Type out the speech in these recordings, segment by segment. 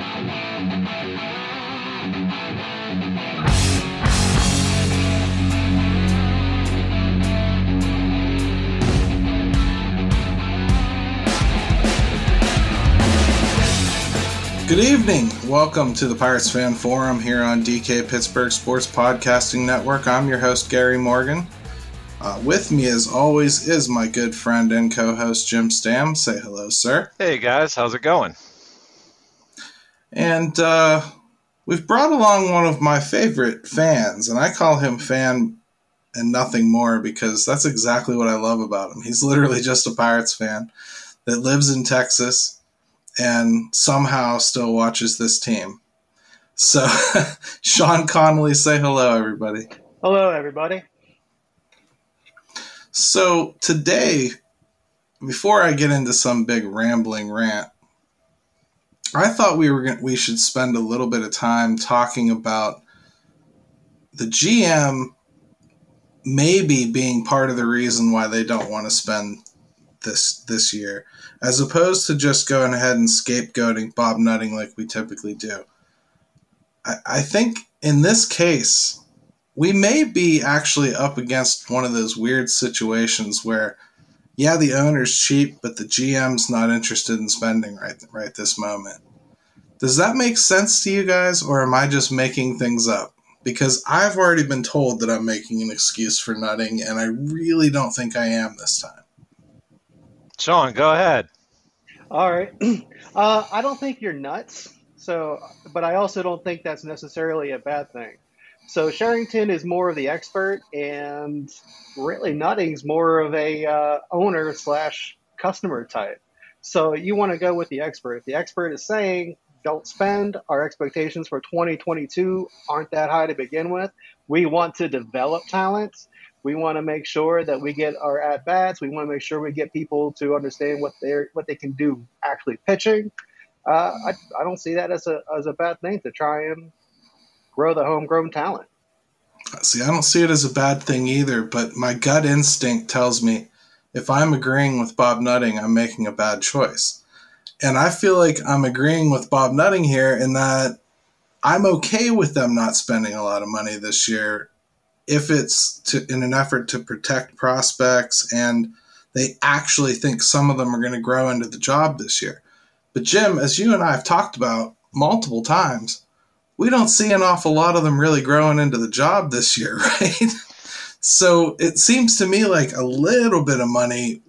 Good evening. Welcome to the Pirates Fan Forum here on DK Pittsburgh Sports Podcasting Network. I'm your host, Gary Morgan. Uh, with me, as always, is my good friend and co host, Jim Stam. Say hello, sir. Hey, guys. How's it going? And uh, we've brought along one of my favorite fans, and I call him fan and nothing more because that's exactly what I love about him. He's literally just a Pirates fan that lives in Texas and somehow still watches this team. So, Sean Connolly, say hello, everybody. Hello, everybody. So, today, before I get into some big rambling rant, I thought we were going we should spend a little bit of time talking about the GM maybe being part of the reason why they don't want to spend this this year as opposed to just going ahead and scapegoating Bob Nutting like we typically do. I, I think in this case, we may be actually up against one of those weird situations where, yeah, the owner's cheap, but the GM's not interested in spending right right this moment. Does that make sense to you guys, or am I just making things up? Because I've already been told that I'm making an excuse for nutting, and I really don't think I am this time. Sean, go ahead. All right. Uh, I don't think you're nuts. So, but I also don't think that's necessarily a bad thing. So Cherington is more of the expert, and really Nutting's more of a uh, owner slash customer type. So you want to go with the expert. The expert is saying don't spend, our expectations for 2022 aren't that high to begin with. We want to develop talents. We want to make sure that we get our at bats. We want to make sure we get people to understand what they what they can do actually pitching. Uh, I, I don't see that as a as a bad thing to try and grow the homegrown talent. See, I don't see it as a bad thing either, but my gut instinct tells me if I'm agreeing with Bob Nutting, I'm making a bad choice. And I feel like I'm agreeing with Bob Nutting here in that I'm okay with them not spending a lot of money this year if it's to, in an effort to protect prospects and they actually think some of them are going to grow into the job this year. But Jim, as you and I have talked about multiple times, we don't see an awful lot of them really growing into the job this year, right? so it seems to me like a little bit of money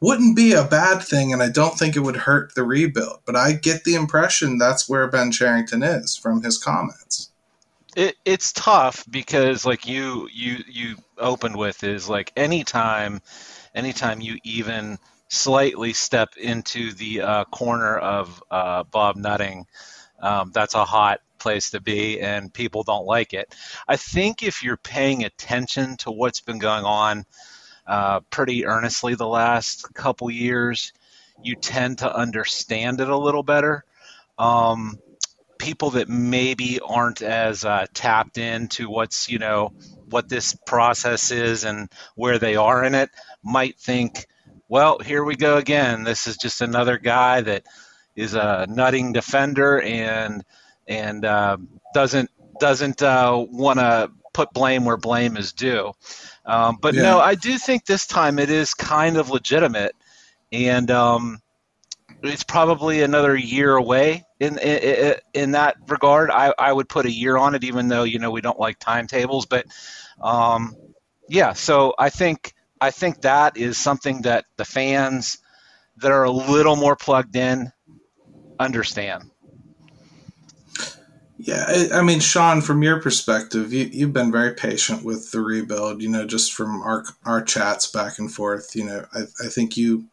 wouldn't be a bad thing, and I don't think it would hurt the rebuild. But I get the impression that's where Ben Cherington is from his comments it, it's tough because like you you you opened with is like anytime anytime you even slightly step into the uh, corner of uh, Bob Nutting, um, that's a hot place to be, and people don't like it. I think if you're paying attention to what's been going on uh, pretty earnestly the last couple years, you tend to understand it a little better. Um, people that maybe aren't as uh, tapped into what's you know what this process is and where they are in it might think well here we go again this is just another guy that is a nutting defender and and uh, doesn't doesn't uh, want to put blame where blame is due um, but yeah. no i do think this time it is kind of legitimate and um, it's probably another year away in in, in that regard. I, I would put a year on it, even though you know we don't like timetables. But um, yeah, so I think I think that is something that the fans that are a little more plugged in understand. Yeah, I, I mean, Sean, from your perspective, you, you've been very patient with the rebuild. You know, just from our our chats back and forth. You know, I, I think you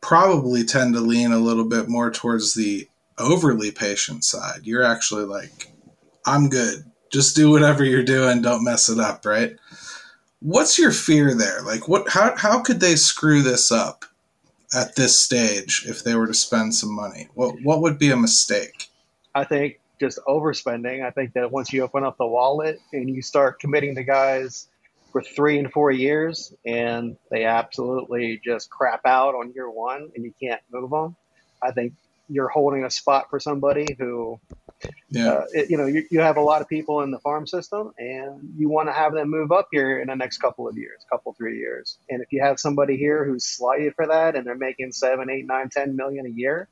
probably tend to lean a little bit more towards the overly patient side. You're actually like, I'm good. Just do whatever you're doing. Don't mess it up, right? What's your fear there? Like, what? How how could they screw this up at this stage if they were to spend some money? What what would be a mistake? I think just overspending. I think that once you open up the wallet and you start committing to guys for three and four years and they absolutely just crap out on year one and you can't move them, I think you're holding a spot for somebody who, Yeah. uh, it, you know, you, you have a lot of people in the farm system, and you want to have them move up here in the next couple of years, couple three years. And if you have somebody here who's slated for that, and they're making seven, eight, nine, ten million a year,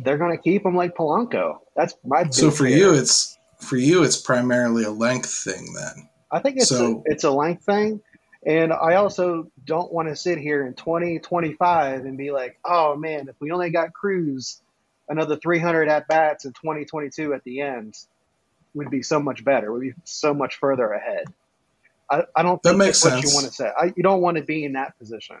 they're going to keep them like Polanco. That's my. so for fear. you, it's for you, it's primarily a length thing then. I think it's So- a, it's a length thing, and I also don't want to sit here in 2025 and be like, oh man, if we only got Cruz another 300 at bats in 2022 at the end, we'd be so much better. We'd be so much further ahead. I, I don't That makes that's what sense. you want to say. I, you don't want to be in that position.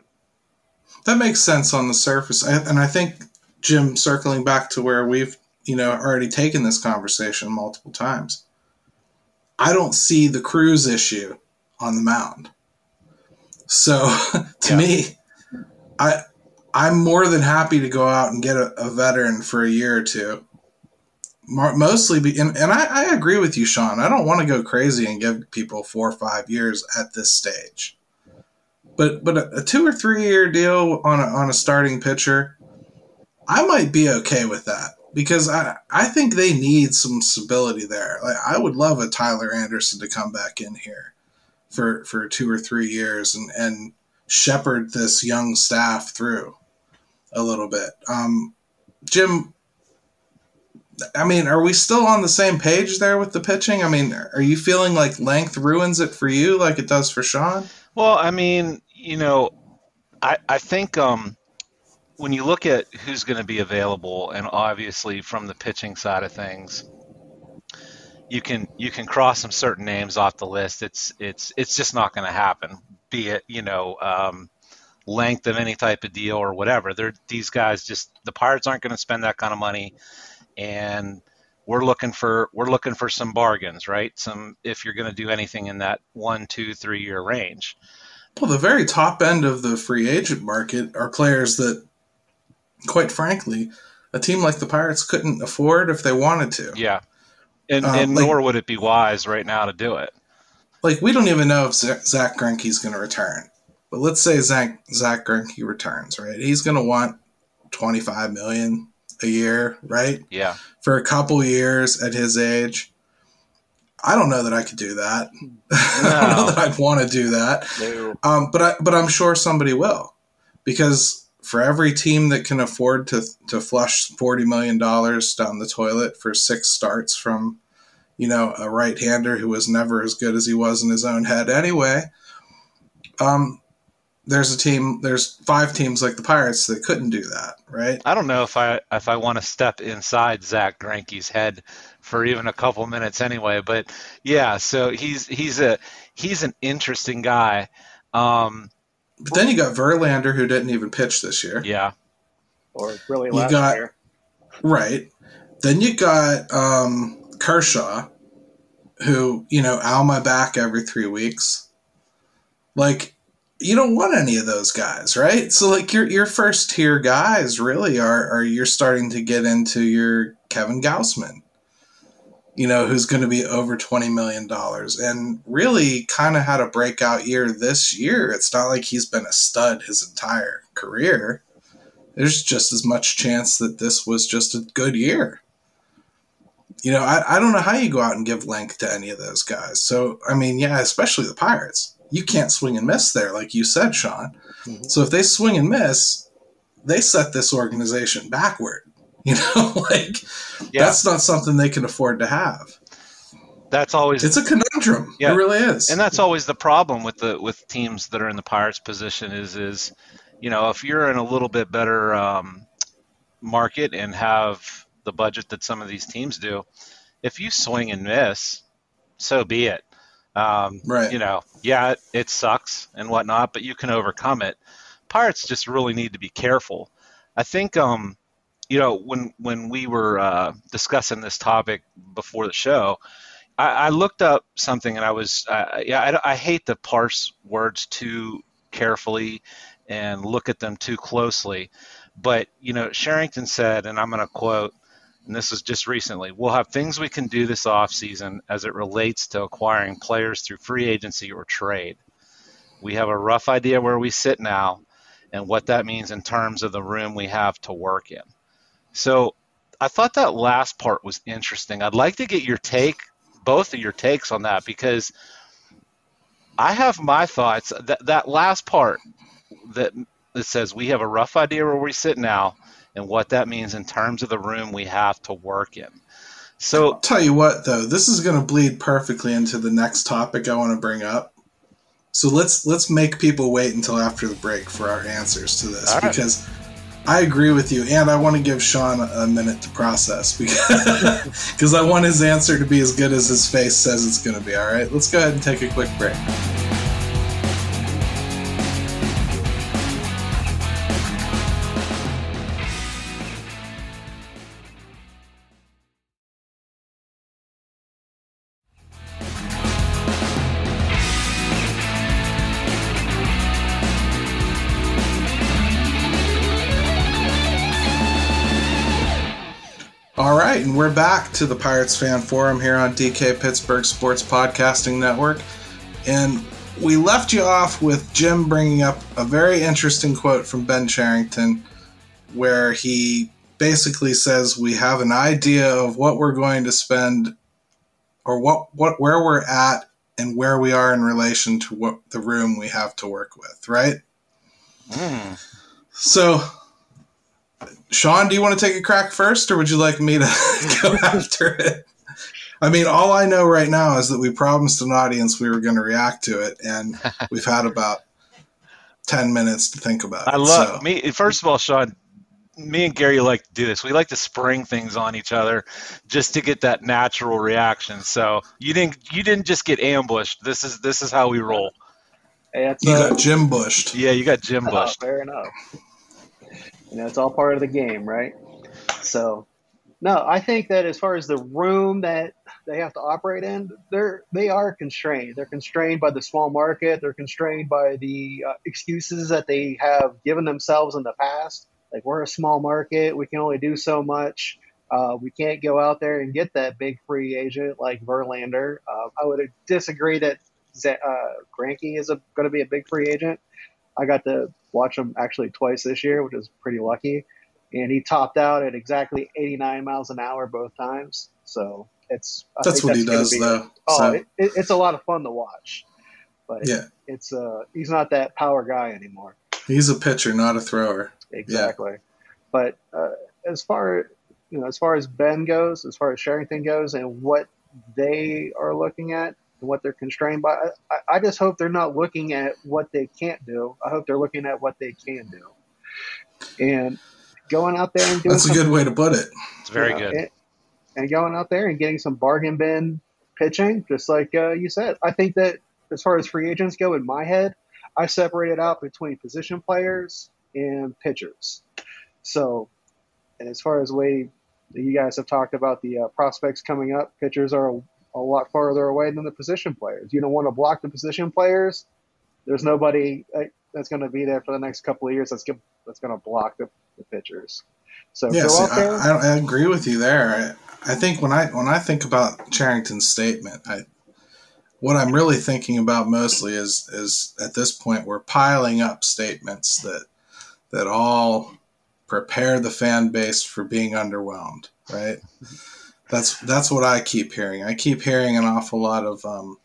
That makes sense on the surface, and I think Jim, circling back to where we've you know already taken this conversation multiple times. I don't see the Cruz issue on the mound. So to Yeah. me, I I'm more than happy to go out and get a, a veteran for a year or two. Mostly, be, and, and I, I agree with you, Sean. I don't want to go crazy and give people four or five years at this stage. But but a, a two or three year deal on a, on a starting pitcher, I might be okay with that because I I think they need some stability there. Like I would love a Tyler Anderson to come back in here for for two or three years and and shepherd this young staff through a little bit. Um, Jim, I mean, are we still on the same page there with the pitching? I mean, are you feeling like length ruins it for you like it does for Sean? Well, I mean, you know, I I think um, when you look at who's going to be available, and obviously from the pitching side of things, you can you can cross some certain names off the list. It's it's it's just not going to happen. Be it you know um, length of any type of deal or whatever. They're these guys just the Pirates aren't going to spend that kind of money, and we're looking for we're looking for some bargains, right? Some if you're going to do anything in that one, two, three year range. Well, the very top end of the free agent market are players that, quite frankly, a team like the Pirates couldn't afford if they wanted to. Yeah, and Uh, and like- nor would it be wise right now to do it. Like we don't even know if Zach Greinke's going to return, but let's say Zach Zach Greinke returns, right? He's going to want twenty five million a year, right? Yeah, For a couple years at his age. I don't know that I could do that. I don't know that I'd want to do that. No. Um, but I, but I'm sure somebody will, because for every team that can afford to to flush forty million dollars down the toilet for six starts from, you know, a right hander who was never as good as he was in his own head anyway. Um, there's a team. There's five teams like the Pirates that couldn't do that, right? I don't know if I if I want to step inside Zach Greinke's head for even a couple minutes anyway. But yeah, so he's he's a he's an interesting guy. Um, But then you got Verlander who didn't even pitch this year, yeah, Or really You got- year. right? Then you got um, Kershaw, who you know ow my back every three weeks. Like you don't want any of those guys, right? So like your your first tier guys really are are you're starting to get into your Kevin Gausman, you know, who's going to be over twenty million dollars, and really kind of had a breakout year this year. It's not like he's been a stud his entire career. There's just as much chance that this was just a good year. You know, I, I don't know how you go out and give length to any of those guys. So, I mean, yeah, especially the Pirates. You can't swing and miss there, like you said, Sean. Mhm. So if they swing and miss, they set this organization backward. You know, like yeah. that's not something they can afford to have. That's always It's a conundrum. Yeah. It really is. and that's always the problem with the with teams that are in the Pirates position is is you know if you're in a little bit better um, market and have the budget that some of these teams do, if you swing and miss, so be it. Um, Right. You know, yeah, it, it sucks and whatnot, but you can overcome it. Pirates just really need to be careful. I think, um, you know, when when we were uh, discussing this topic before the show, I, I looked up something and I was, uh, yeah, I, I hate to parse words too carefully and look at them too closely, but you know, Cherington said, and I'm going to quote, and this is just recently, we'll have things we can do this offseason as it relates to acquiring players through free agency or trade. We have a rough idea where we sit now and what that means in terms of the room we have to work in. So I thought that last part was interesting. I'd like to get your take, both of your takes on that, because I have my thoughts. That that last part that that says we have a rough idea where we sit now and what that means in terms of the room we have to work in. So I'll tell you what though, this is going to bleed perfectly into the next topic I want to bring up. So let's let's make people wait until after the break for our answers to this right. because I agree with you, and I want to give Sean a minute to process because I want his answer to be as good as his face says it's going to be. All right, let's go ahead and take a quick break. All right, and we're back to the Pirates Fan Forum here on DK Pittsburgh Sports Podcasting Network. And we left you off with Jim bringing up a very interesting quote from Ben Cherington, where he basically says we have an idea of what we're going to spend or what, what where we're at and where we are in relation to what the room we have to work with, right? mm, So, Sean, do you want to take a crack first, or would you like me to go after it? I mean, all I know right now is that we promised an audience we were going to react to it, and we've had about ten minutes to think about it. I love so- me. First of all, Sean, me and Gary like to do this. We like to spring things on each other just to get that natural reaction. So you didn't you didn't just get ambushed. This is this is how we roll. Hey, You uh, got Jim Bushed. Yeah, you got Jim oh, fair enough. You know, it's all part of the game, right? So, no, I think that as far as the room that they have to operate in, they're they are constrained. They're constrained by the small market. They're constrained by the uh, excuses that they have given themselves in the past. Like we're a small market, we can only do so much. Uh, we can't go out there and get that big free agent like Verlander. Uh, I would disagree that Z- uh, is going to be a big free agent. I got to watch him actually twice this year, which is pretty lucky. And he topped out at exactly 89 miles an hour both times. So it's I That's what he does, be- though. Oh, So, it, it, it's a lot of fun to watch, but Yeah. it's uh he's not that power guy anymore. he's a pitcher, not a thrower. Exactly. But uh, as far you know, as far as Ben goes, as far as Cherington goes, and what they are looking at and what they're constrained by, I, I just hope they're not looking at what they can't do. I hope they're looking at what they can do, and going out there and doing That's a good way to put it. It's very you know, good. And, and going out there and getting some bargain bin pitching, just like uh, you said. I think that as far as free agents go, in my head, I separated out between position players and pitchers. So, and as far as the way you guys have talked about the uh, prospects coming up, pitchers are a, a lot farther away than the position players. You don't want to block the position players. There's nobody that's going to be there for the next couple of years that's go- that's going to block the, the pitchers. So Yeah. I, I, I agree with you there. I, I think when I when I think about Cherington's statement, I what I'm really thinking about mostly is is at this point we're piling up statements that that all prepare the fan base for being underwhelmed, right? Mm-hmm. That's that's what I keep hearing. I keep hearing an awful lot of um,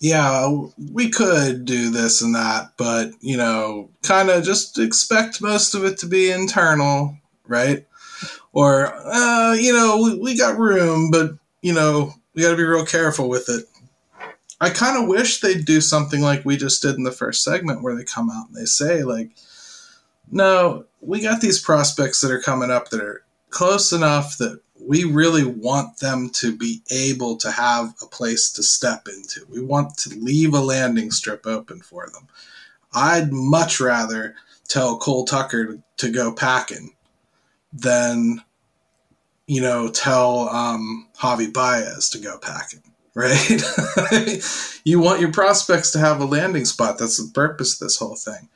yeah, we could do this and that, but you know, kind of just expect most of it to be internal, right? Or uh, you know, we, we got room, but you know, we got to be real careful with it. I kind of wish they'd do something like we just did in the first segment, where they come out and they say like, "No, we got these prospects that are coming up that are close enough that we really want them to be able to have a place to step into. We want to leave a landing strip open for them. I'd much rather tell Cole Tucker to go packing than, you know, tell um, Javi Baez to go packing, right? you want your prospects to have a landing spot. That's the purpose of this whole thing.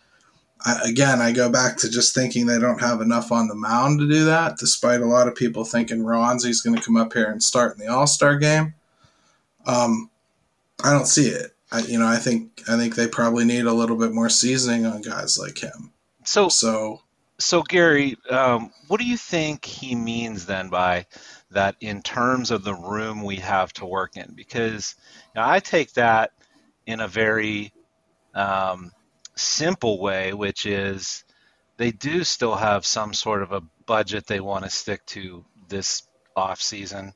I, again, I go back to just thinking they don't have enough on the mound to do that, despite a lot of people thinking Ronzi's going to come up here and start in the All Star game. Um, I don't see it. I, you know, I think I think they probably need a little bit more seasoning on guys like him. So So so Gary, um, what do you think he means then by that in terms of the room we have to work in? Because you know, I take that in a very um, simple way, which is they do still have some sort of a budget they want to stick to this off season.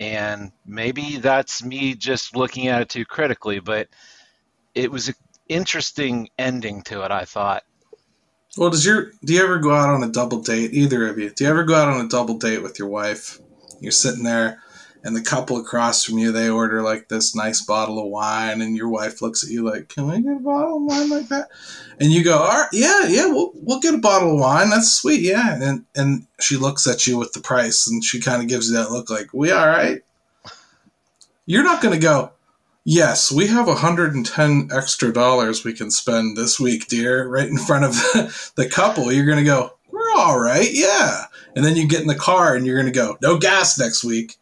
And maybe that's me just looking at it too critically, but it was an interesting ending to it, I thought. Well, does your do you ever go out on a double date? Either of you? Do you ever go out on a double date with your wife? You're sitting there and the couple across from you they order like this nice bottle of wine and your wife looks at you like can we get a bottle of wine like that? And you go all right yeah yeah we'll, we'll get a bottle of wine that's sweet yeah. And and she looks at you with the price and she kind of gives you that look like we all right? You're not going to go yes we have 110 extra dollars we can spend this week dear right in front of the, the couple. You're going to go we're all right yeah. And then you get in the car and you're going to go no gas next week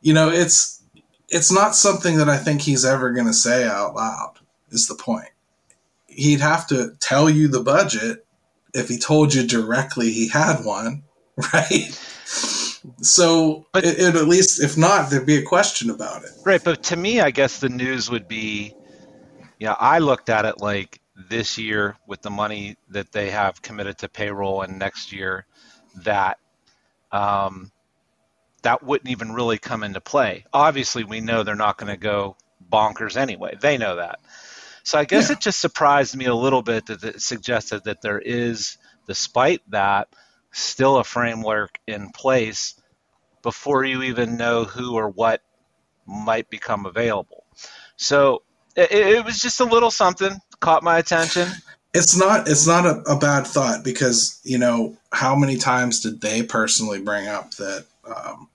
you know, it's it's not something that I think he's ever going to say out loud. Is the point? He'd have to tell you the budget if he told you directly he had one, right? So but, it, it, at least, if not, there'd be a question about it. Right, but to me, I guess the news would be, yeah, I looked at it like this year with the money that they have committed to payroll, and next year that um, that wouldn't even really come into play. Obviously, we know they're not going to go bonkers anyway. They know that. So I guess yeah. it just surprised me a little bit that it suggested that there is, despite that, still a framework in place before you even know who or what might become available. So it, it was just a little something caught my attention. It's not it's not a, a bad thought because you know how many times did they personally bring up that um,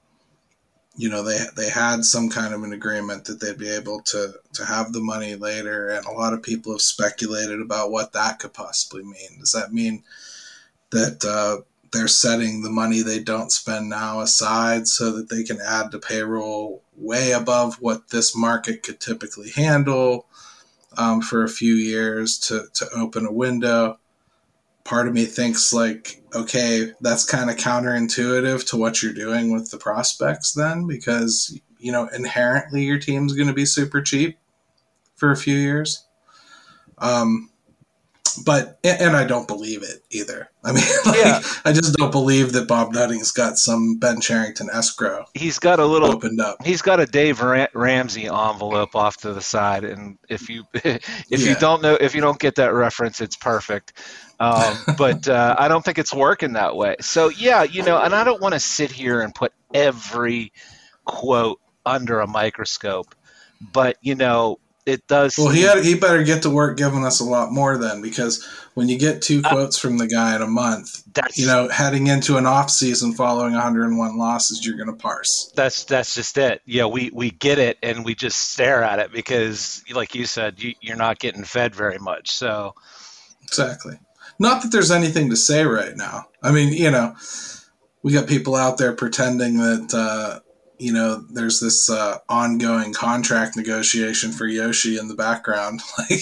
you know they they had some kind of an agreement that they'd be able to to have the money later and a lot of people have speculated about what that could possibly mean. Does that mean that uh, they're setting the money they don't spend now aside so that they can add to payroll way above what this market could typically handle um, for a few years to to open a window part of me thinks like okay that's kind of counterintuitive to what you're doing with the prospects then because you know inherently your team's going to be super cheap for a few years. Um but and I don't believe it either. I mean, like, yeah. I just don't believe that Bob Nutting's got some Ben Cherington escrow. He's got a little opened up. He's got a Dave Ramsey envelope off to the side, and if you if yeah. you don't know if you don't get that reference, it's perfect. Um, but uh, I don't think it's working that way. So yeah, you know, and I don't want to sit here and put every quote under a microscope, but you know, it does. Well, he had, he better get to work giving us a lot more then, because when you get two uh, quotes uh, from the guy in a month, you know, heading into an off season following 101 losses, you're going to parse. That's that's just it. Yeah, we we get it and we just stare at it because, like you said, you, you're not getting fed very much. So exactly. Not that there's anything to say right now. I mean, you know, we got people out there pretending that. Uh, you know, there's this uh, ongoing contract negotiation for Yoshi in the background. Like,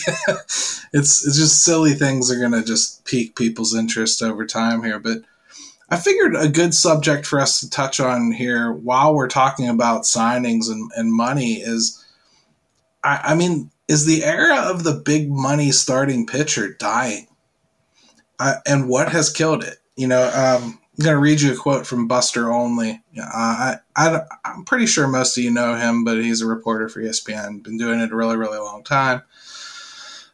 it's it's just silly things are gonna just pique people's interest over time here. But I figured a good subject for us to touch on here while we're talking about signings and, and money is, I, I mean, is the era of the big money starting pitcher dying? And what has killed it? You know, um, I'm going to read you a quote from Buster Olney. Uh, I, I, I'm pretty sure most of you know him, but he's a reporter for ESPN. Been doing it a really, really long time.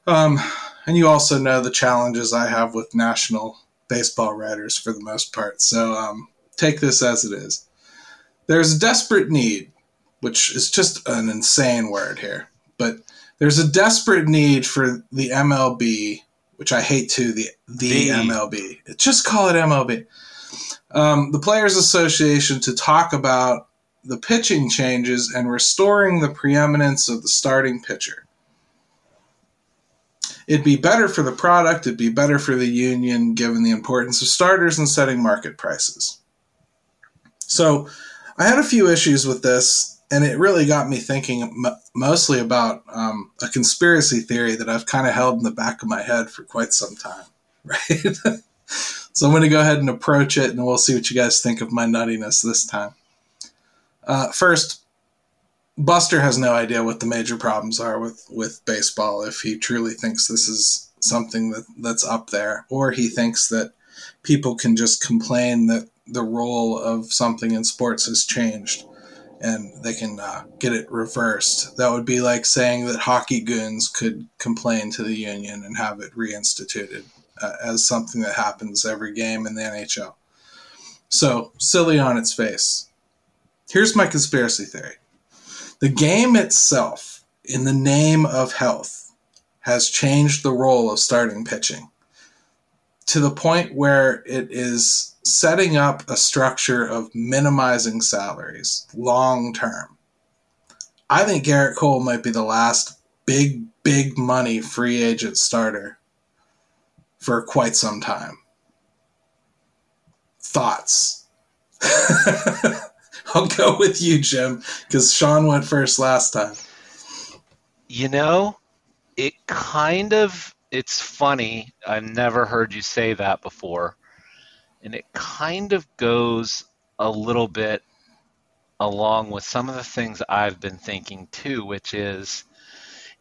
Um, and you also know the challenges I have with national baseball writers for the most part. So um, take this as it is. There's a desperate need, which is just an insane word here, but there's a desperate need for the MLB, which I hate to the the, the. MLB. Just call it MLB um, the Players Association to talk about the pitching changes and restoring the preeminence of the starting pitcher. It'd be better for the product, it'd be better for the union given the importance of starters and setting market prices. So, I had a few issues with this, and it really got me thinking m- mostly about um, a conspiracy theory that I've kind of held in the back of my head for quite some time, right? So I'm going to go ahead and approach it, and we'll see what you guys think of my nuttiness this time. Uh, first, Buster has no idea what the major problems are with, with baseball if he truly thinks this is something that, that's up there, or he thinks that people can just complain that the role of something in sports has changed and they can uh, get it reversed. That would be like saying that hockey goons could complain to the union and have it reinstituted uh, as something that happens every game in the NHL. So silly on its face. Here's my conspiracy theory the game itself, in the name of health, has changed the role of starting pitching to the point where it is setting up a structure of minimizing salaries long term. I think Gerrit Cole might be the last big, big money free agent starter for quite some time. Thoughts? I'll go with you, Jim, because Sean went first last time. You know, it kind of it's funny. I've never heard you say that before. And it kind of goes a little bit along with some of the things I've been thinking too, which is,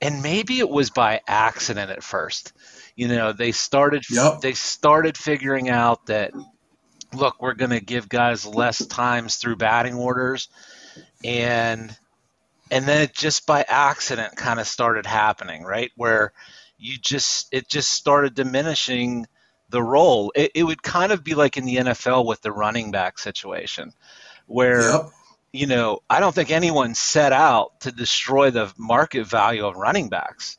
and maybe it was by accident at first. You know, they started Yep. they started figuring out that look, we're going to give guys less times through batting orders, and and then it just by accident kind of started happening, right? Where you just it just started diminishing the role. It, it would kind of be like in the NFL with the running back situation, where Yep. you know I don't think anyone set out to destroy the market value of running backs,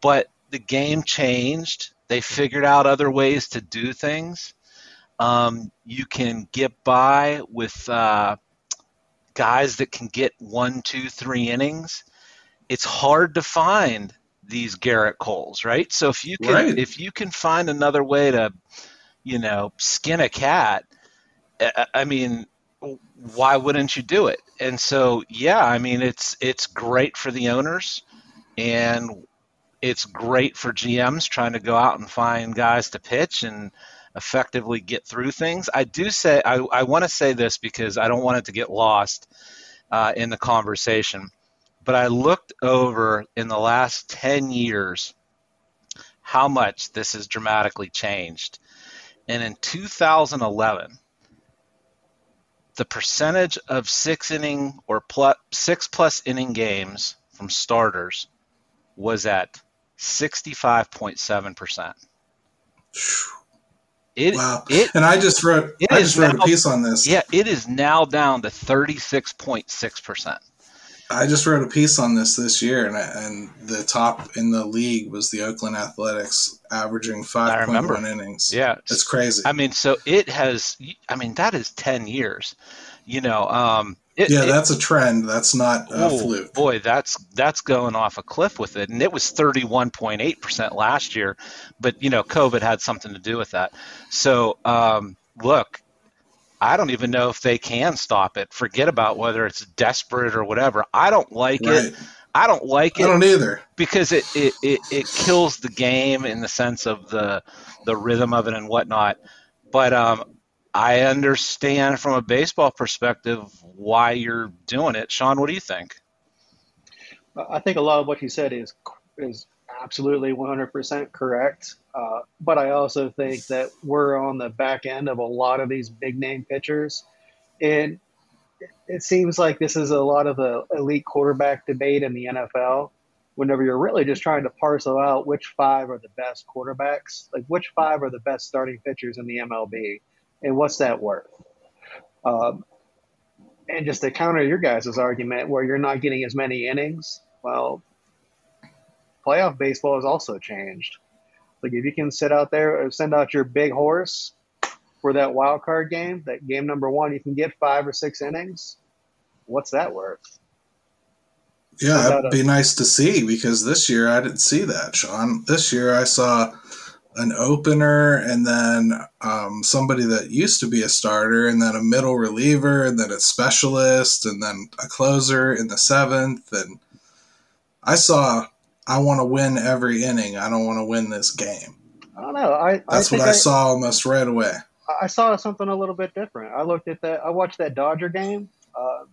but the game changed. They figured out other ways to do things. Um, you can get by with uh, guys that can get one, two, three innings. It's hard to find these Gerrit Coles, right? So if you can Right. if you can find another way to, you know, skin a cat, I, I mean, why wouldn't you do it? And so, yeah, I mean, it's it's great for the owners, and it's great for GMs trying to go out and find guys to pitch and effectively get through things. I do say I, I want to say this because I don't want it to get lost uh, in the conversation. But I looked over in the last 10 years how much this has dramatically changed. And in 2011, the percentage of six inning or plus, six plus inning games from starters was at 65.7%. It, Wow. it, And I just wrote I just wrote now- a piece on this. yeah, it is now down to 36.6%. I just wrote a piece on this this year, and, and the top in the league was the Oakland Athletics, averaging five point one innings. Yeah. it's crazy. I mean, so it has, I mean, that is 10 years, you know. Um, it, yeah, it- that's a trend. That's not a oh, fluke. Boy, that's that's going off a cliff with it, and it was 31.8 percent last year, but you know, COVID had something to do with that. So, um, look, I don't even know if they can stop it. Forget about whether it's desperate or whatever. I don't like Right. it. I don't like it. I don't either. because it, it, it, it kills the game in the sense of the the rhythm of it and whatnot. But um, I understand from a baseball perspective why you're doing it. Sean, what do you think? I think a lot of what you said is is absolutely 100% correct. Uh, but I also think that we're on the back end of a lot of these big name pitchers, and it seems like this is a lot of the elite quarterback debate in the NFL. Whenever you're really just trying to parcel out which five are the best quarterbacks, like which five are the best starting pitchers in the MLB, and what's that worth? Um, and just to counter your guys' argument where you're not getting as many innings, well, playoff baseball has also changed. Like if you can sit out there or send out your big horse for that wild card game, that game number one, you can get five or six innings. What's that worth? Yeah, it'd be nice to see because this year I didn't see that, Sean. This year I saw an opener and then um, somebody that used to be a starter and then a middle reliever and then a specialist and then a closer in the seventh. And I saw I want to win every inning. I don't want to win this game. I don't know. I, I That's think what I, I, saw almost right away. I saw something a little bit different. I looked at that. I watched that Dodger game, uh,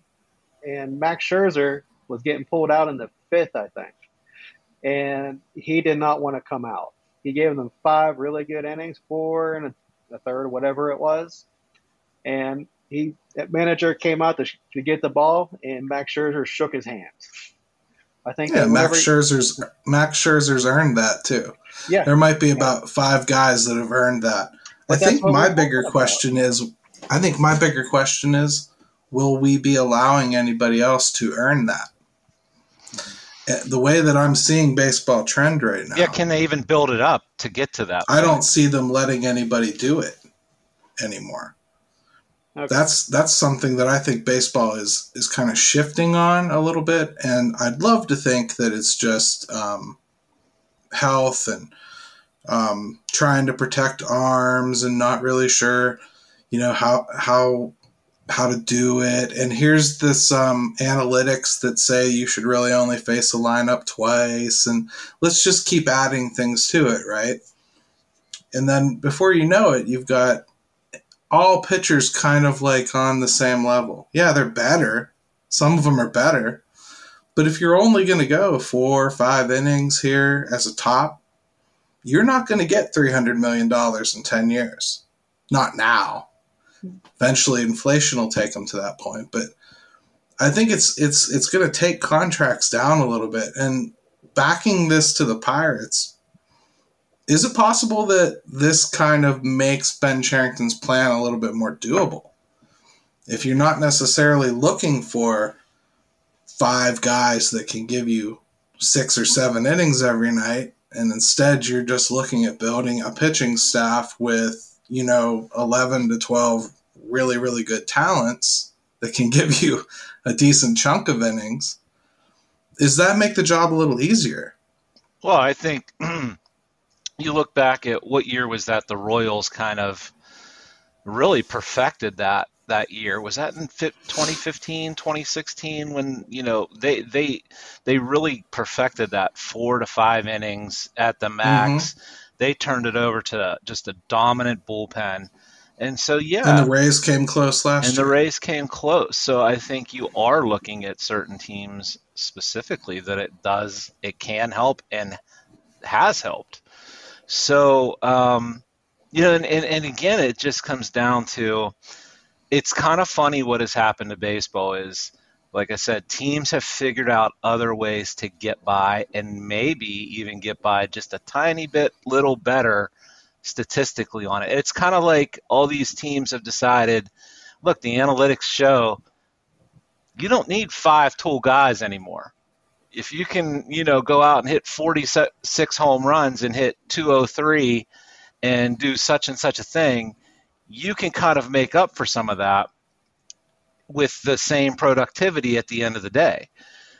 and Max Scherzer was getting pulled out in the fifth, I think, and he did not want to come out. He gave them five really good innings, four and a, third, whatever it was, and he that manager came out to, to get the ball, and Max Scherzer shook his hand. I think yeah, Max Scherzer's Max Scherzer's earned that too. Yeah, there might be about five guys that have earned that. But I think my bigger question is, I think my bigger question is, will we be allowing anybody else to earn that? Eh, the way that I'm seeing baseball trend right now. Yeah, can they even build it up to get to that? I don't see them letting anybody do it anymore. Okay. That's that's something that I think baseball is is kind of shifting on a little bit, and I'd love to think that it's just um, health and um, trying to protect arms and not really sure, you know how how how to do it. And here's this um, analytics that say you should really only face a lineup twice, and let's just keep adding things to it, right? And then before you know it, you've got all pitchers kind of like on the same level. Yeah, they're better. Some of them are better. But if you're only going to go four or five innings here as a top, you're not going to get $300 million in 10 years. Not now. Eventually, inflation will take them to that point. But I think it's it's it's going to take contracts down a little bit. And backing this to the Pirates, is it possible that this kind of makes Ben Cherington's plan a little bit more doable? If you're not necessarily looking for five guys that can give you six or seven innings every night, and instead you're just looking at building a pitching staff with, you know, 11 to 12 really, really good talents that can give you a decent chunk of innings, does that make the job a little easier? Well, I think you look back at what year was that the Royals kind of really perfected that that year was that in 2015 2016 when you know they they they really perfected that four to five innings at the max mm-hmm. they turned it over to just a dominant bullpen and so yeah and the rays came close last and year. And the rays came close. So i think you are looking at certain teams specifically that it does it can help and has helped. So, um, you know, and, and, and again, it just comes down to it's kind of funny what has happened to baseball is, like I said, teams have figured out other ways to get by and maybe even get by just a tiny bit little better statistically on it. It's kind of like all these teams have decided, look, the analytics show you don't need five tool guys anymore if you can, you know, go out and hit 46 home runs and hit 203 and do such and such a thing, you can kind of make up for some of that with the same productivity at the end of the day.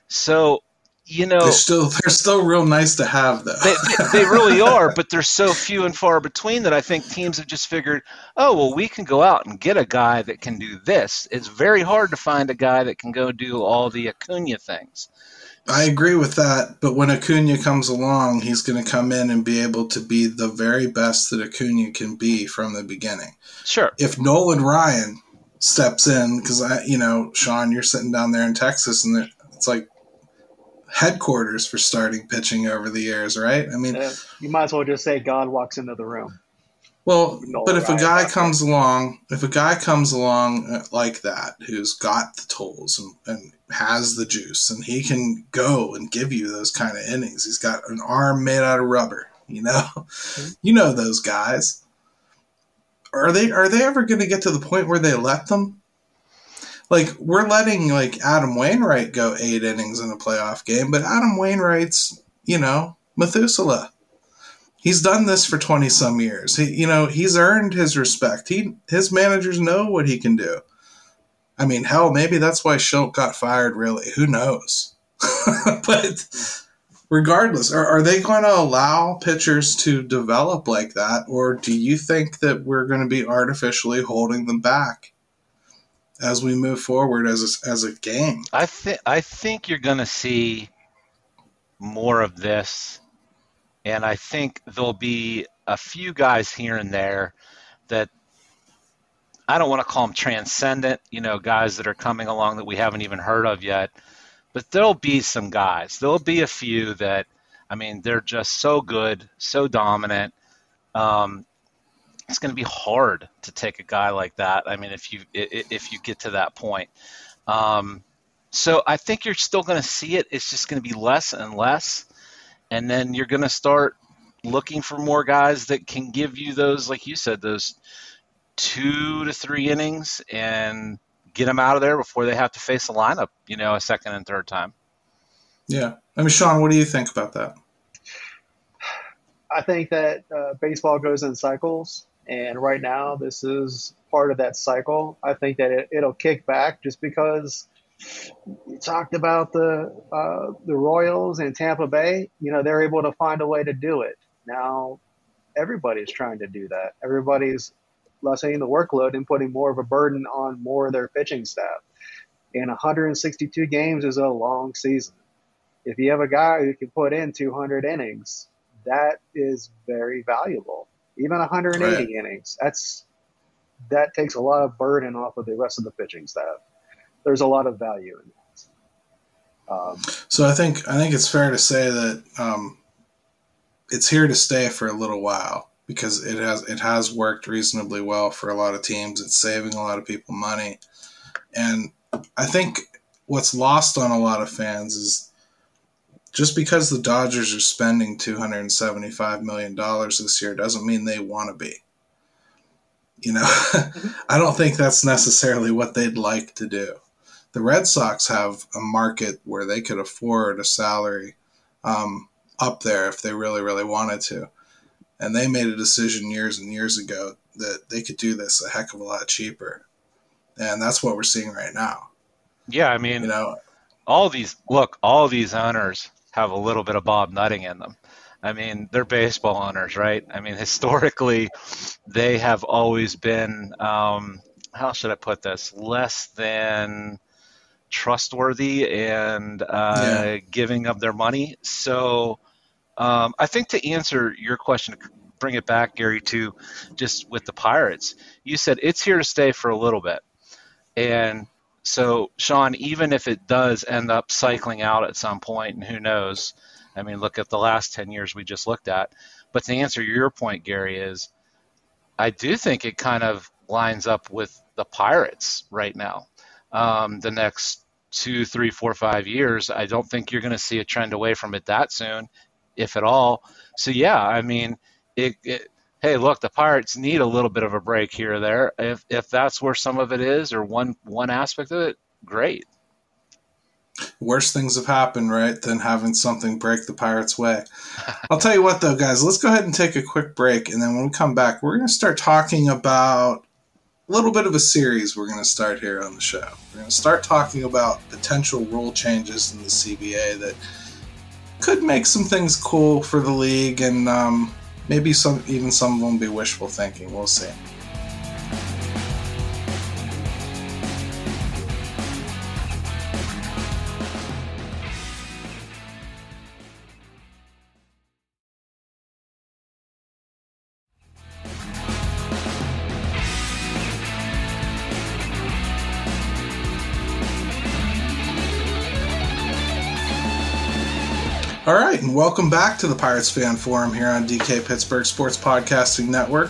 So, you know, they're still they're still real nice to have though. they, they, they, really are, but they're so few and far between that I think teams have just figured, oh well, we can go out and get a guy that can do this. It's very hard to find a guy that can go do all the Acuna things. I agree with that, but when Acuna comes along, he's going to come in and be able to be the very best that Acuna can be from the beginning. Sure. If Nolan Ryan steps in, because I, you know, Sean, you're sitting down there in Texas, and it's like headquarters for starting pitching over the years, right? I mean, yeah, you might as well just say God walks into the room. Well, but if a guy comes along, if a guy comes along uh, like that, who's got the tools and, and has the juice, and he can go and give you those kind of innings, he's got an arm made out of rubber. You know, mm-hmm. you know those guys. Are they are they ever going to get to the point where they let them? Like we're letting like Adam Wainwright go eight innings in a playoff game, but Adam Wainwright's you know Methuselah he's done this for 20 some years. He, you know, he's earned his respect. He, his managers know what he can do. I mean, hell, maybe that's why Shildt got fired, really. Who knows? but regardless, are, are they going to allow pitchers to develop like that? Or do you think that we're going to be artificially holding them back? As we move forward as a, as a game, I think I think you're going to see more of this and I think there'll be a few guys here and there that I don't want to call them transcendent, you know, guys that are coming along that we haven't even heard of yet. But there'll be some guys. There'll be a few that, I mean, they're just so good, so dominant. Um, it's going to be hard to take a guy like that. I mean, if you if you get to that point, um, so I think you're still going to see it. It's just going to be less and less, and then you're going to start looking for more guys that can give you those, like you said, those two to three innings and get them out of there before they have to face a lineup, you know, a second and third time. Yeah. I mean, Shaun, what do you think about that? I think that uh, baseball goes in cycles, and right now this is part of that cycle. I think that it, will kick back just because you talked about the uh, the Royals and Tampa Bay. You know, they're able to find a way to do it. Now, everybody's trying to do that. Everybody's lessening the workload and putting more of a burden on more of their pitching staff. And 162 games is a long season. If you have a guy who can put in 200 innings, that is very valuable. Even 180 right. innings, that's that takes a lot of burden off of the rest of the pitching staff. There's a lot of value in that. Um, so I think I think it's fair to say that um, it's here to stay for a little while because it has it has worked reasonably well for a lot of teams. It's saving a lot of people money, and I think what's lost on a lot of fans is just because the Dodgers are spending two hundred and seventy five million dollars this year doesn't mean they want to be. You know. I don't think that's necessarily what they'd like to do. The Red Sox have a market where they could afford a salary um, up there if they really, really wanted to and they made a decision years and years ago that they could do this a heck of a lot cheaper, and that's what we're seeing right now. Yeah, I mean, you know, all these look, all these owners have a little bit of Bob Nutting in them. I mean, they're baseball owners, right? I mean, historically, they have always been, um, how should I put this, less than trustworthy and uh, yeah. giving of their money. So um, I think to answer your question, bring it back, Gary, to just with the Pirates, you said it's here to stay for a little bit. And so, Shaun, even if it does end up cycling out at some point, and who knows, I mean, look at the last 10 years we just looked at. But to answer your point, Gary, is I do think it kind of lines up with the Pirates right now. Um, the next two, three, four, five years, I don't think you're going to see a trend away from it that soon if at all. So yeah, I mean, it, it, hey, look, the Pirates need a little bit of a break here or there. If if that's where some of it is, or one one aspect of it, great. Worse things have happened, right, than having something break the Pirates' way. I'll tell you what, though, guys, let's go ahead and take a quick break, and then when we come back, we're going to start talking about a little bit of a series we're going to start here on the show. We're going to start talking about potential rule changes in the CBA that could make some things cool for the league, and um, maybe some even some of them be wishful thinking. We'll see. Welcome back to the Pirates Fan Forum here on DK Pittsburgh Sports Podcasting Network.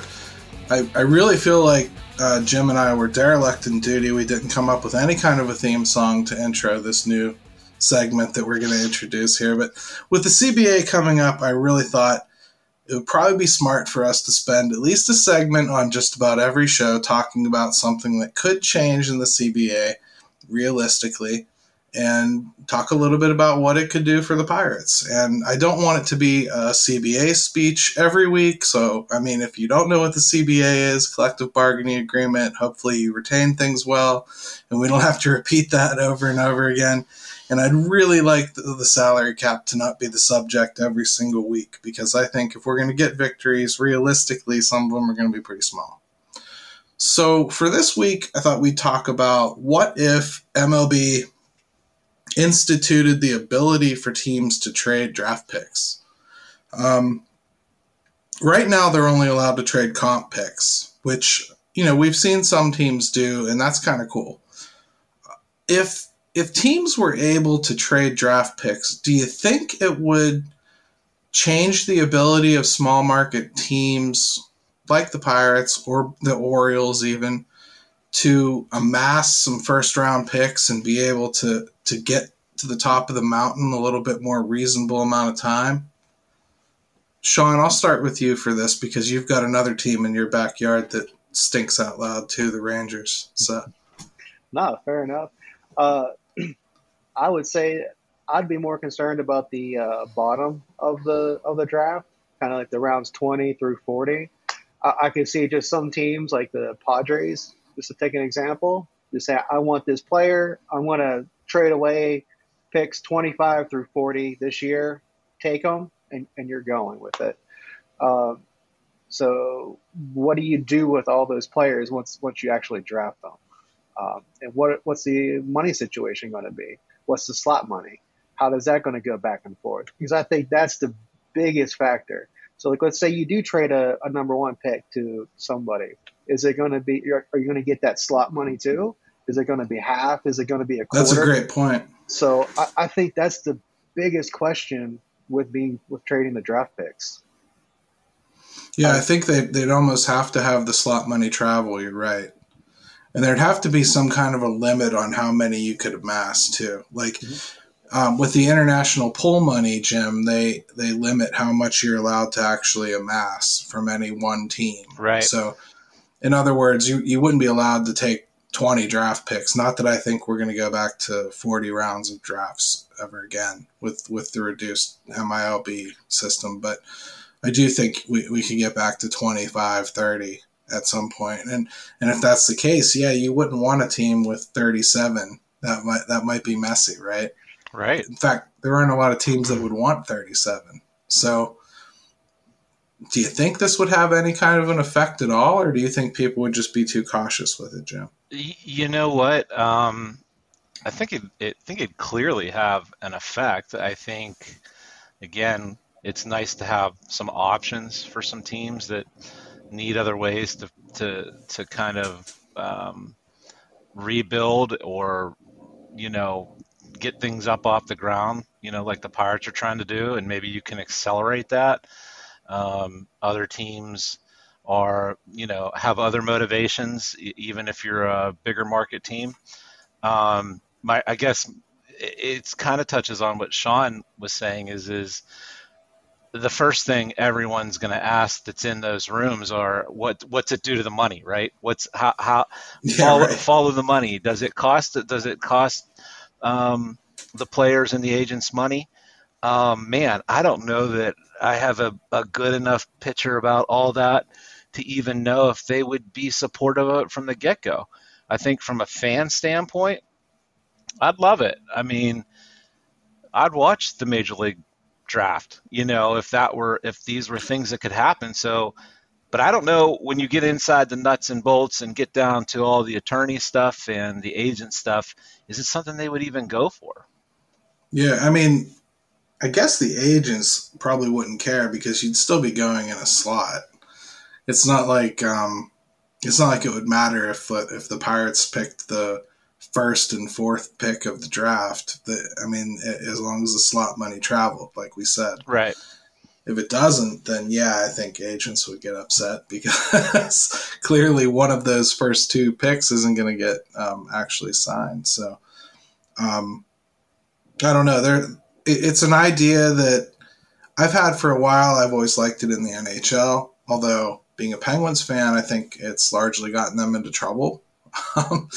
I, I really feel like uh, Jim and I were derelict in duty. We didn't come up with any kind of a theme song to intro this new segment that we're going to introduce here. But with the CBA coming up, I really thought it would probably be smart for us to spend at least a segment on just about every show talking about something that could change in the CBA realistically and talk a little bit about what it could do for the Pirates. And I don't want it to be a CBA speech every week. So, I mean, if you don't know what the CBA is, collective bargaining agreement, hopefully you retain things well and we don't have to repeat that over and over again. And I'd really like the, the salary cap to not be the subject every single week because I think if we're going to get victories, realistically, some of them are going to be pretty small. So, for this week, I thought we'd talk about what if MLB instituted the ability for teams to trade draft picks. Um, right now, they're only allowed to trade comp picks, which you know we've seen some teams do, and that's kind of cool. If if teams were able to trade draft picks, do you think it would change the ability of small market teams like the Pirates or the Orioles even to amass some first round picks and be able to to get to the top of the mountain a little bit more reasonable amount of time? Shaun, I'll start with you for this because you've got another team in your backyard that stinks out loud too, the Rangers. So, no, fair enough. Uh, I would say I'd be more concerned about the uh, bottom of the of the draft, kind of like the rounds twenty through forty. I, I could see just some teams like the Padres, just to take an example, just say I want this player, I want to trade away picks twenty five through forty this year, take them, and, and you're going with it. Um, so, what do you do with all those players once once you actually draft them? Um, and what what's the money situation going to be? What's the slot money? How is that going to go back and forth? Because I think that's the biggest factor. So, like, let's say you do trade a, a number one pick to somebody. Is it going to be? Are you going to get that slot money too? Is it going to be half? Is it going to be a quarter? That's a great point. So, I, I think that's the biggest question with being with trading the draft picks. Yeah, I think they they'd almost have to have the slot money travel. You're right, and there'd have to be some kind of a limit on how many you could amass too. Like mm-hmm. um, with the international pool money, Jim, they they limit how much you're allowed to actually amass from any one team. Right. So, in other words, you you wouldn't be allowed to take 20 draft picks. Not that I think we're going to go back to 40 rounds of drafts ever again with with the reduced MILB system, but I do think we, we could get back to 25, 30 at some point. And and if that's the case, yeah, you wouldn't want a team with 37. That might that might be messy, right? Right. In fact, there aren't a lot of teams that would want 37. So do you think this would have any kind of an effect at all, or do you think people would just be too cautious with it, Jim? You know what? Um, I think it, it think it clearly have an effect. I think again, it's nice to have some options for some teams that need other ways to to to kind of um, rebuild or you know get things up off the ground. You know, like the Pirates are trying to do, and maybe you can accelerate that. Um, other teams are you know have other motivations, even if you're a bigger market team. Um, my I guess it's kind of touches on what Shaun was saying is is the first thing everyone's going to ask that's in those rooms are what what's it do to the money right what's how how yeah, follow, right. follow the money does it cost does it cost um, the players and the agents money um, man i don't know that i have a, a good enough picture about all that to even know if they would be supportive of it from the get-go i think from a fan standpoint i'd love it i mean i'd watch the major league draft, you know, if that were if these were things that could happen. So but I don't know when you get inside the nuts and bolts and get down to all the attorney stuff and the agent stuff, is it something they would even go for? Yeah, I mean, I guess the agents probably wouldn't care because you'd still be going in a slot. It's not like um, it's not like it would matter if if the Pirates picked the first and fourth pick of the draft. That I mean, as long as the slot money traveled, like we said, right. If it doesn't, then yeah, I think agents would get upset because clearly one of those first two picks isn't going to get um, actually signed. So, um, I don't know. There, it, it's an idea that I've had for a while. I've always liked it in the NHL, although being a Penguins fan, I think it's largely gotten them into trouble.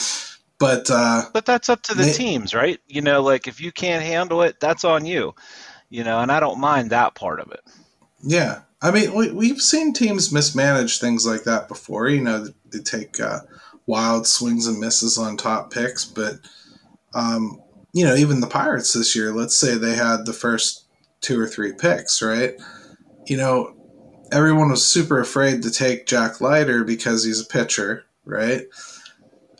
But uh, but that's up to the they, teams, right? You know, like if you can't handle it, that's on you. You know, and I don't mind that part of it. Yeah, I mean, we, we've seen teams mismanage things like that before. You know, they take uh, wild swings and misses on top picks, but um, you know, even the Pirates this year. Let's say they had the first two or three picks, right? You know, everyone was super afraid to take Jack Leiter because he's a pitcher, right?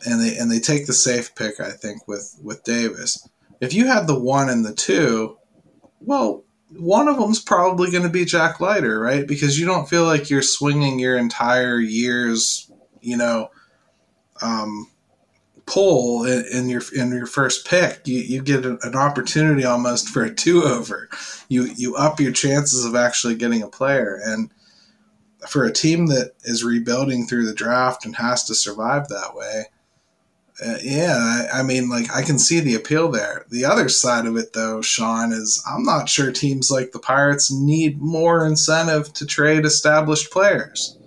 and they and they take the safe pick, I think, with with Davis. If you had the one and the two, well, one of them's probably going to be Jack Leiter, right? Because you don't feel like you're swinging your entire year's you know, um, pull in, in, your in your first pick, you, you get an, an opportunity almost for a two over. You you up your chances of actually getting a player, and for a team that is rebuilding through the draft and has to survive that way, uh, yeah, I, I, mean, like I can see the appeal there. The other side of it, though, Shaun, is I'm not sure teams like the Pirates need more incentive to trade established players.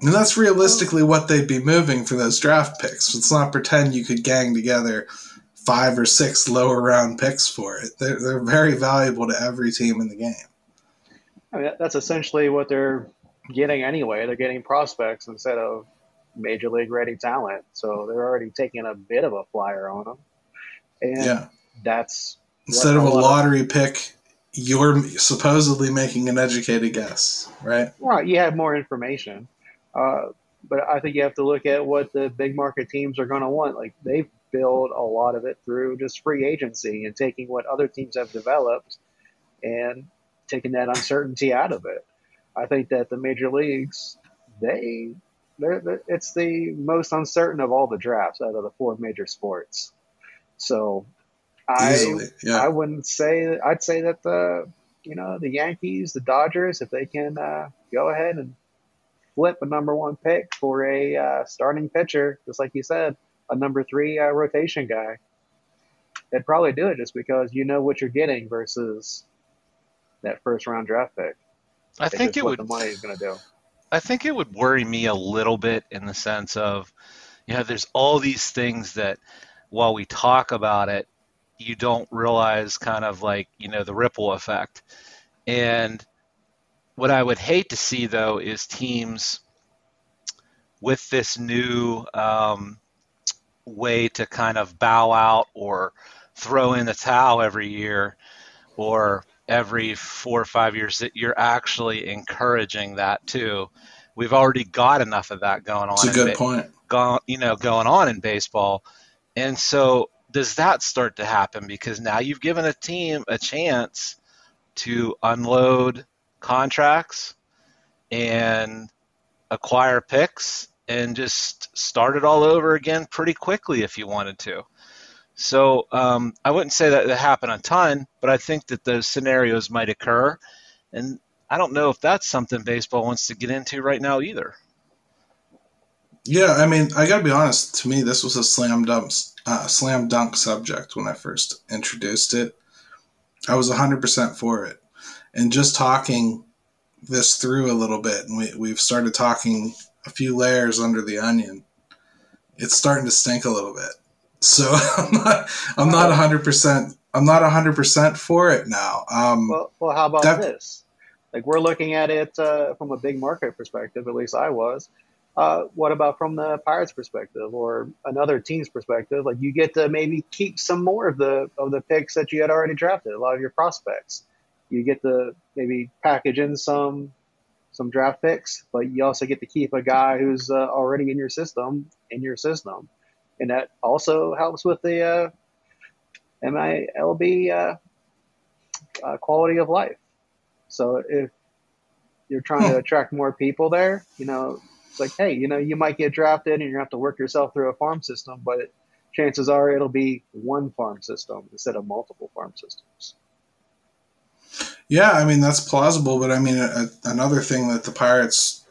And that's realistically what they'd be moving for those draft picks. Let's not pretend you could gang together five or six lower round picks for it. They're, they're very valuable to every team in the game. I mean, that's essentially what they're getting anyway. They're getting prospects instead of major league ready talent. So they're already taking a bit of a flyer on them. And yeah. that's instead of a lottery of, pick, you're supposedly making an educated guess, right? Right. You have more information. Uh, but I think you have to look at what the big market teams are going to want. Like they've built a lot of it through just free agency and taking what other teams have developed and taking that uncertainty out of it. I think that the major leagues, they, they're, they're, it's the most uncertain of all the drafts out of the four major sports. So I, yeah. I wouldn't say, I'd say that the, you know, the Yankees, the Dodgers, if they can uh, go ahead and flip a number one pick for a uh, starting pitcher, just like you said, a number three uh, rotation guy. They'd probably do it just because you know what you're getting versus that first round draft pick. I think it would. The money is going to do. I think it would worry me a little bit in the sense of, you know, there's all these things that, while we talk about it, you don't realize kind of like you know the ripple effect, and what I would hate to see though is teams with this new um, way to kind of bow out or throw in the towel every year or every four or five years that you're actually encouraging that too. We've already got enough of that going on. That's a good ba- point. Go, you know, going on in baseball, and so does that start to happen because now you've given a team a chance to unload contracts and acquire picks and just start it all over again pretty quickly if you wanted to. So um, I wouldn't say that it happened a ton, but I think that those scenarios might occur. And I don't know if that's something baseball wants to get into right now either. Yeah, I mean, I got to be honest. To me, this was a slam dunk, uh, slam dunk subject when I first introduced it. I was 100% for it and just talking this through a little bit, and we, we've started talking a few layers under the onion. It's starting to stink a little bit. So I'm not, I'm not hundred percent, I'm not hundred percent for it now. Um, well, well, how about that, this? Like we're looking at it uh, from a big market perspective. At least I was. Uh, what about from the Pirates' perspective or another team's perspective? Like you get to maybe keep some more of the of the picks that you had already drafted, a lot of your prospects you get to maybe package in some some draft picks, but you also get to keep a guy who's uh, already in your system in your system, and that also helps with the uh, MILB uh, uh, quality of life. So if you're trying to attract more people there, you know, it's like, hey, you know, you might get drafted and you have to work yourself through a farm system, but chances are it'll be one farm system instead of multiple farm systems. Yeah, I mean that's plausible, but I mean a, another thing that the Pirates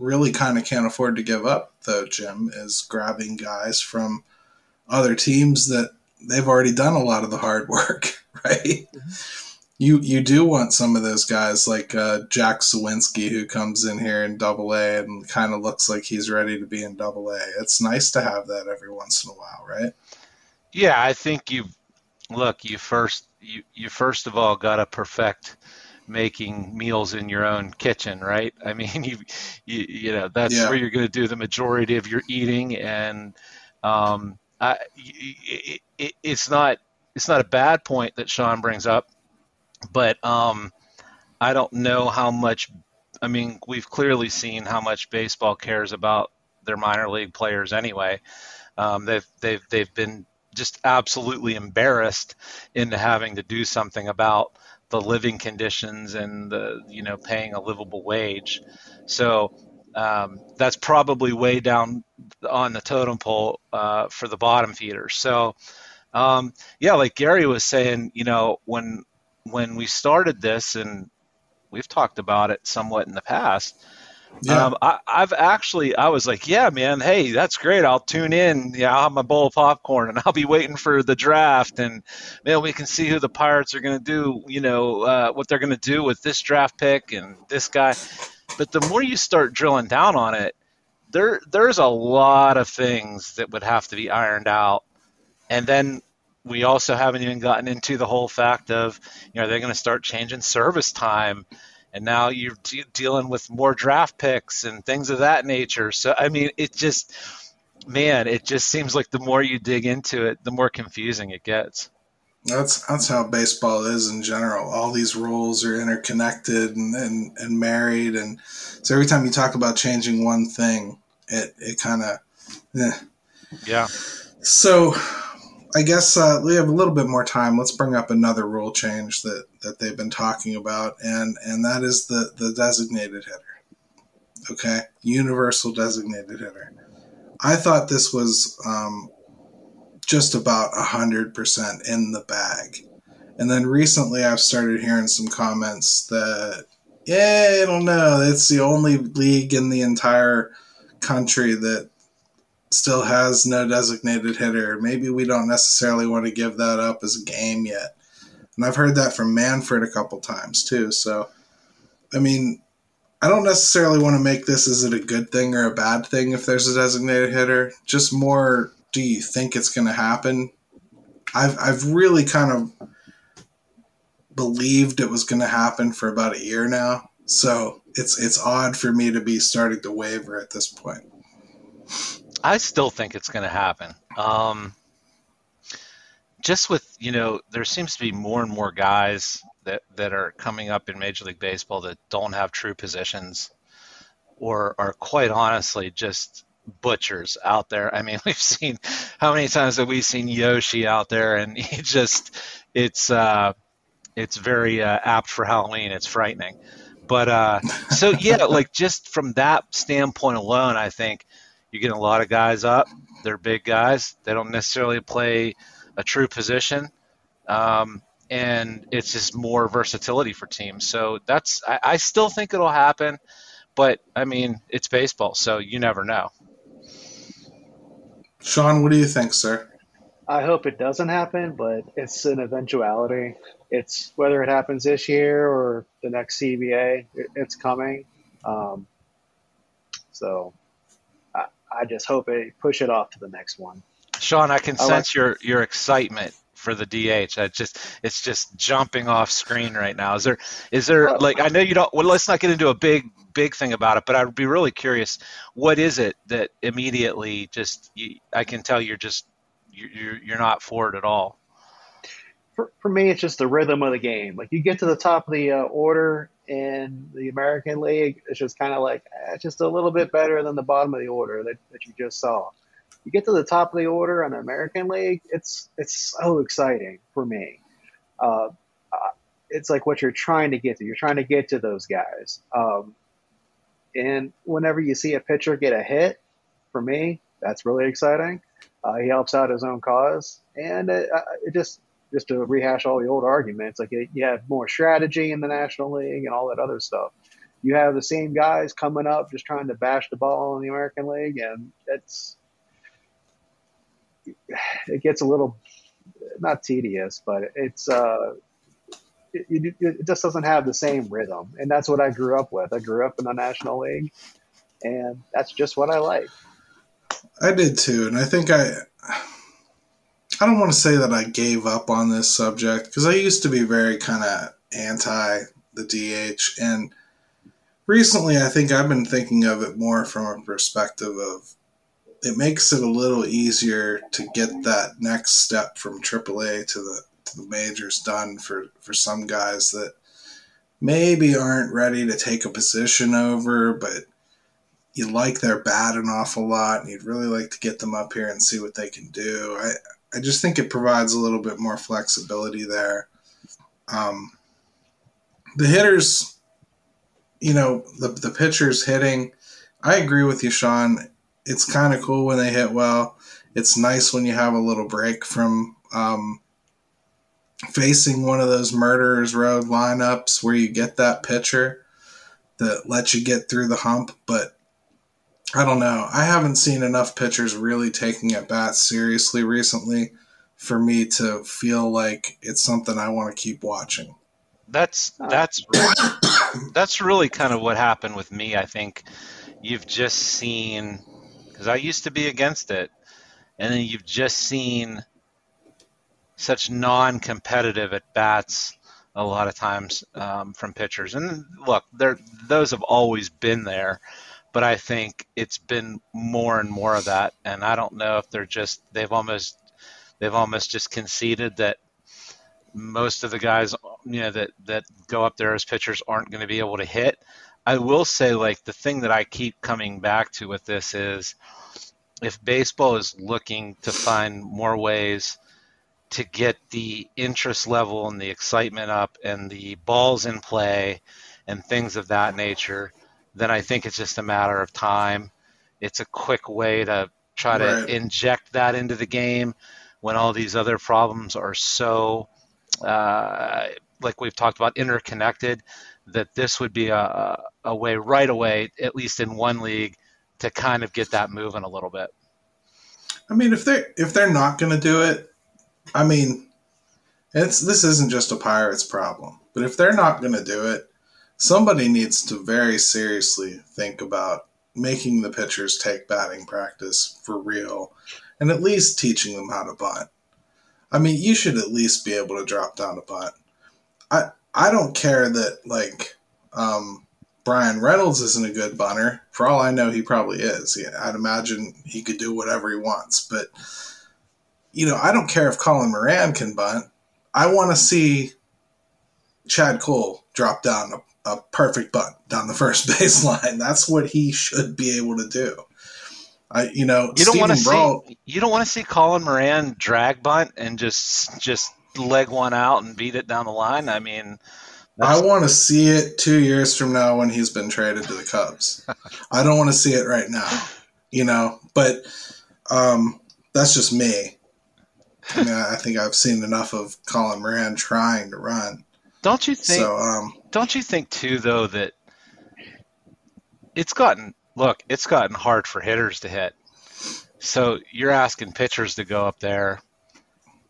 really kind of can't afford to give up, though, Jim, is grabbing guys from other teams that they've already done a lot of the hard work, right? Mm-hmm. You you do want some of those guys like uh, Jack Suwinski who comes in here in Double A and kind of looks like he's ready to be in Double A. It's nice to have that every once in a while, right? Yeah, I think you look. You first you you first of all got to perfect making meals in your own kitchen, right? I mean, you you, you know that's yeah. where you're going to do the majority of your eating, and um, I, it, it, it's not it's not a bad point that Shaun brings up, but um, I don't know how much. I mean, we've clearly seen how much baseball cares about their minor league players anyway. Um, they've they've they've been just absolutely embarrassed into having to do something about the living conditions and the you know paying a livable wage. So um, that's probably way down on the totem pole uh, for the bottom feeders. So um, yeah, like Gary was saying, you know, when when we started this, and we've talked about it somewhat in the past. Yeah. Um, I, have actually, I was like, yeah, man, hey, that's great. I'll tune in. Yeah, I'll have my bowl of popcorn and I'll be waiting for the draft. And, man, we can see who the Pirates are going to do, you know, uh, what they're going to do with this draft pick and this guy. But the more you start drilling down on it, there there's a lot of things that would have to be ironed out. And then we also haven't even gotten into the whole fact of, you know, they're going to start changing service time. And now you're de- dealing with more draft picks and things of that nature. So, I mean, it just, man, it just seems like the more you dig into it, the more confusing it gets. That's that's how baseball is in general. All these rules are interconnected and, and, and married, and so every time you talk about changing one thing, it it kind of, eh. yeah. So, I guess uh, we have a little bit more time. Let's bring up another rule change that that they've been talking about, and and that is the the designated hitter. Okay, universal designated hitter. I thought this was um, just about 100% in the bag. And then recently I've started hearing some comments that, yeah, I don't know, it's the only league in the entire country that still has no designated hitter. Maybe we don't necessarily want to give that up as a game yet. And I've heard that from Manfred a couple times too. So, I mean, I don't necessarily want to make this is it a good thing or a bad thing if there's a designated hitter. Just more do you think it's going to happen? I've I've really kind of believed it was going to happen for about a year now. So it's it's odd for me to be starting to waver at this point. I still think it's going to happen. Um, just with you know, there seems to be more and more guys that that are coming up in Major League Baseball that don't have true positions, or are quite honestly just butchers out there. I mean, we've seen how many times have we seen Yoshi out there, and he just it's uh, it's very uh, apt for Halloween. It's frightening, but uh, so yeah, like just from that standpoint alone, I think you're getting a lot of guys up. They're big guys. They don't necessarily play a true position. Um, and it's just more versatility for teams. So that's I, I still think it'll happen, but I mean it's baseball, so you never know. Shaun, what do you think, sir? I hope it doesn't happen, but it's an eventuality. It's whether it happens this year or the next CBA, it, it's coming. Um, so I, I, just hope they push it off to the next one. Shaun, I can I sense like- your your excitement for the DH. I just it's just jumping off screen right now. Is there is there like I know you don't well let's not get into a big big thing about it, but I'd be really curious what is it that immediately just you, I can tell you're just you're you're not for it at all. For, for me, it's just the rhythm of the game. Like you get to the top of the uh, order in the American League, it's just kind of like eh, just a little bit better than the bottom of the order that, that you just saw you get to the top of the order on the American League, it's it's so exciting for me. Uh, uh, it's like what you're trying to get to. You're trying to get to those guys. Um, and whenever you see a pitcher get a hit, for me, that's really exciting. Uh, he helps out his own cause, and it, uh, it, just just to rehash all the old arguments, like you have more strategy in the National League and all that other stuff. You have the same guys coming up just trying to bash the ball in the American League, and it's it gets a little not tedious, but it's uh, it, it, just doesn't have the same rhythm, and that's what I grew up with. I grew up in the National League, and that's just what I like. I did too, and I think I. I don't want to say that I gave up on this subject because I used to be very kind of anti the DH, and recently I think I've been thinking of it more from a perspective of it makes it a little easier to get that next step from AAA to the to the majors done for for some guys that maybe aren't ready to take a position over, but you like their bat an awful lot, and you'd really like to get them up here and see what they can do. I I just think it provides a little bit more flexibility there. Um, the hitters, you know, the the pitchers hitting. I agree with you, Shaun. It's kind of cool when they hit well. It's nice when you have a little break from um, facing one of those murderers row lineups where you get that pitcher that lets you get through the hump. But I don't know. I haven't seen enough pitchers really taking at bats seriously recently for me to feel like it's something I want to keep watching. That's that's that's really kind of what happened with me. I think you've just seen because I used to be against it, and then you've just seen such non-competitive at bats a lot of times um, from pitchers. And look, those have always been there, but I think it's been more and more of that. And I don't know if they're just they've almost they've almost just conceded that most of the guys you know that that go up there as pitchers aren't going to be able to hit. I will say like the thing that I keep coming back to with this is if baseball is looking to find more ways to get the interest level and the excitement up and the balls in play and things of that nature, then I think it's just a matter of time. It's a quick way to try right. to inject that into the game when all these other problems are so, uh, like we've talked about, interconnected, that this would be a, a way right away, at least in one league, to kind of get that moving a little bit. I mean, if they if they're not going to do it, I mean, it's this isn't just a Pirates problem, but if they're not going to do it, somebody needs to very seriously think about making the pitchers take batting practice for real and at least teaching them how to bunt. I mean, you should at least be able to drop down a bunt. I I don't care that like um, Bryan Reynolds isn't a good bunter. For all I know, he probably is. I'd imagine he could do whatever he wants, but you know, I don't care if Colin Moran can bunt. I want to see Chad Kuhl drop down a, a perfect bunt down the first baseline. That's what he should be able to do. I, you know, you don't want to see you don't want to see Colin Moran drag bunt and just just leg one out and beat it down the line. I mean, I want to see it two years from now when he's been traded to the Cubs. I don't want to see it right now, you know. But um, that's just me. I mean, I think I've seen enough of Colin Moran trying to run. Don't you think? So, um, don't you think too, though, that it's gotten look, it's gotten hard for hitters to hit. So you're asking pitchers to go up there,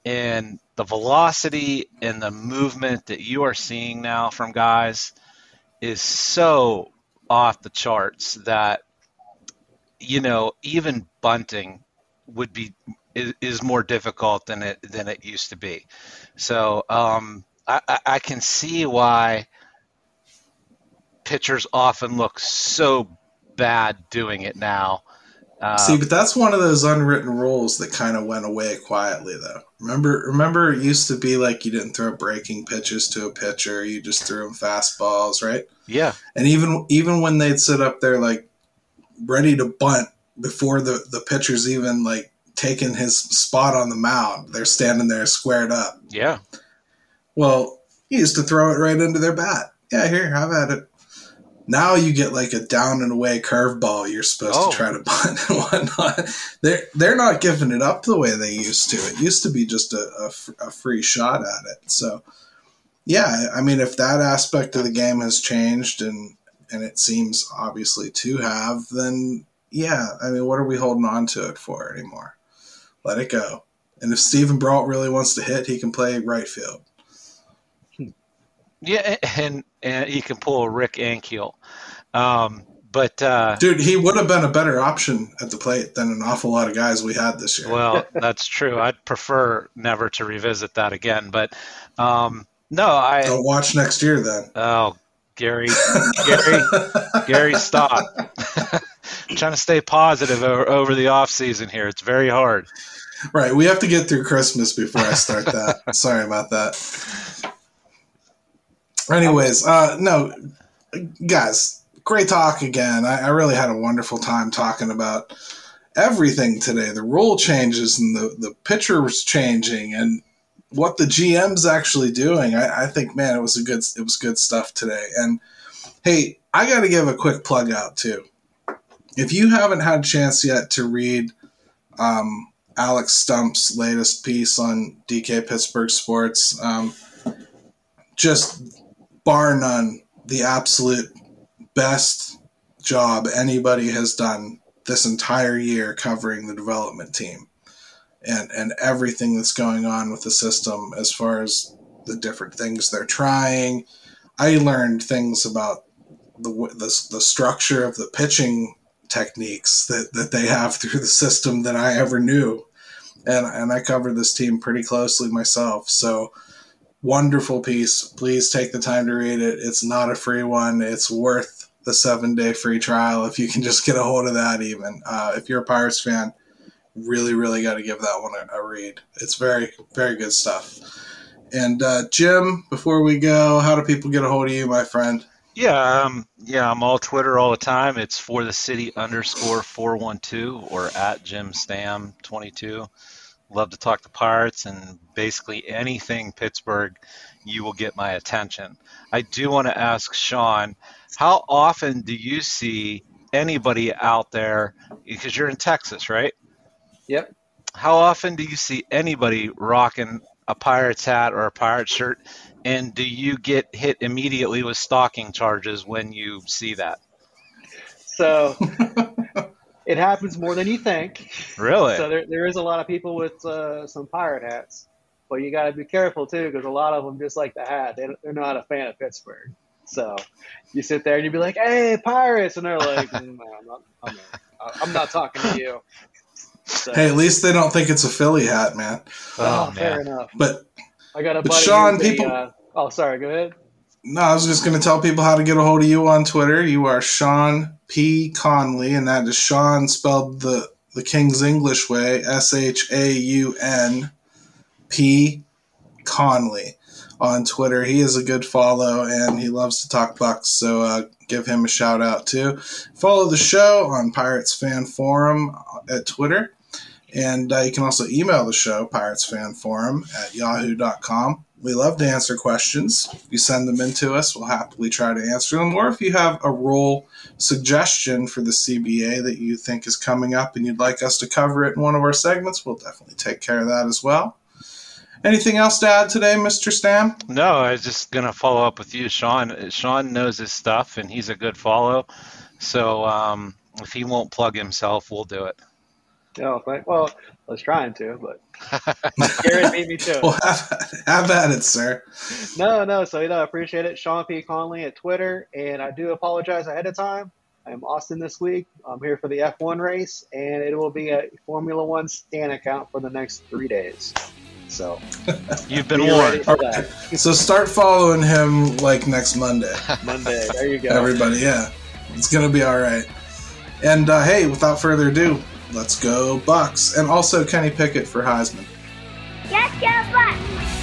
and the velocity and the movement that you are seeing now from guys is so off the charts that you know even bunting would be is, is more difficult than it than it used to be. So um, I, I can see why pitchers often look so bad doing it now. Um, See, but that's one of those unwritten rules that kind of went away quietly, though. Remember, remember, it used to be like you didn't throw breaking pitches to a pitcher; you just threw them fastballs, right? Yeah. And even even when they'd sit up there like ready to bunt before the the pitcher's even like taking his spot on the mound. They're standing there squared up. Yeah. Well, he used to throw it right into their bat. Yeah, here, have at it. Now you get like a down and away curveball you're supposed oh. to try to bunt and whatnot. They're they're not giving it up the way they used to. It used to be just a, a, a free shot at it. So, yeah, I mean, if that aspect of the game has changed and and it seems obviously to have, then yeah, I mean, what are we holding on to it for anymore? let it go. And if Steven Brault really wants to hit, he can play right field. Yeah, and and he can pull a Rick Ankiel. Um, but uh, dude, he would have been a better option at the plate than an awful lot of guys we had this year. Well, that's true. I'd prefer never to revisit that again. But um, no, I don't watch next year then. Oh, Gary, Gary, Gary, stop. trying to stay positive over, over the off season here. It's very hard. Right. We have to get through Christmas before I start that. Sorry about that. Anyways, uh, no, guys, great talk again. I, I really had a wonderful time talking about everything today the rule changes and the, the pitchers changing and what the GM's actually doing. I, I think, man, it was a good it was good stuff today. And hey, I got to give a quick plug out too. If you haven't had a chance yet to read um, Alex Stumpf's latest piece on DK Pittsburgh Sports, um, just bar none, the absolute best job anybody has done this entire year covering the development team and and everything that's going on with the system as far as the different things they're trying. I learned things about the the, the structure of the pitching techniques that, that they have through the system than I ever knew. And and I covered this team pretty closely myself. So wonderful piece. Please take the time to read it. It's not a free one. It's worth the seven day free trial if you can just get a hold of that. Even uh, if you're a Pirates fan, really, really got to give that one a, a, read. It's very, very good stuff. And uh, Jim, before we go, how do people get a hold of you, my friend? Yeah, um, yeah, I'm all Twitter all the time. It's for the city underscore four one two or at Jim Stam twenty two. Love to talk to Pirates and basically anything Pittsburgh. You will get my attention. I do want to ask Shaun, how often do you see anybody out there? Because you're in Texas, right? Yep. How often do you see anybody rocking a Pirates hat or a pirate shirt? And do you get hit immediately with stalking charges when you see that? So it happens more than you think. Really? So there, there is a lot of people with uh, some pirate hats, but you got to be careful too because a lot of them just like the hat. They, they're not a fan of Pittsburgh. So you sit there and you be like, "Hey, pirates," and they're like, mm, "I'm, not, I'm, not, I'm not talking to you." So, hey, at least they don't think it's a Philly hat, man. Oh, oh fair enough. But I got a but Shaun, people. uh, oh, sorry. Go ahead. No, I was just going to tell people how to get a hold of you on Twitter. You are Shaun P Conley, and that is Shaun spelled the the King's English way, S H A U N P Conley on Twitter. He is a good follow, and he loves to talk bucks. So uh, give him a shout out too. Follow the show on Pirates Fan Forum at Twitter. And uh, you can also email the show, Pirates Fan Forum at yahoo.com. We love to answer questions. You send them in to us, we'll happily try to answer them. Or if you have a role suggestion for the CBA that you think is coming up and you'd like us to cover it in one of our segments, we'll definitely take care of that as well. Anything else to add today, Mr. Stam? No, I was just going to follow up with you, Shaun. Shaun knows his stuff and he's a good follow. So um, if he won't plug himself, we'll do it. Oh, well, I was trying to, but Garrett beat me to it. Well, have, have at it, sir. No, no. So, you know, I appreciate it. Shaun P. Conley at Twitter. And I do apologize ahead of time. I'm Austin this week. I'm here for the F1 race, and it will be a Formula One Stan account for the next three days. So you've been warned. Right. So start following him like next Monday. Monday. There you go. Everybody, yeah, it's gonna be all right. And uh, hey, without further ado, let's go Bucks, and also Kenny Pickett for Heisman. Let's go Bucks.